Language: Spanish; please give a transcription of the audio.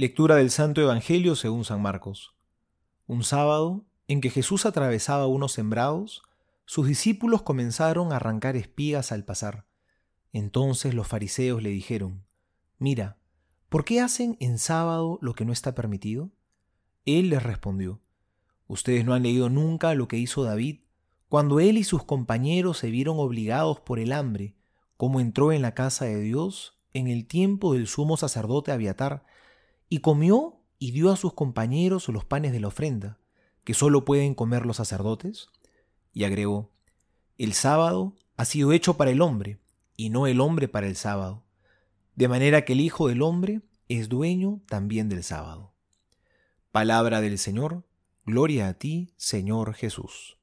Lectura del Santo Evangelio según San Marcos. Un sábado, en que Jesús atravesaba unos sembrados, sus discípulos comenzaron a arrancar espigas al pasar. Entonces los fariseos le dijeron, Mira, ¿por qué hacen en sábado lo que no está permitido? Él les respondió, Ustedes no han leído nunca lo que hizo David cuando él y sus compañeros se vieron obligados por el hambre, como entró en la casa de Dios en el tiempo del sumo sacerdote Abiatar, y comió y dio a sus compañeros los panes de la ofrenda, que sólo pueden comer los sacerdotes? Y agregó, El sábado ha sido hecho para el hombre, y no el hombre para el sábado, de manera que el Hijo del Hombre es dueño también del sábado. Palabra del Señor, gloria a ti, Señor Jesús.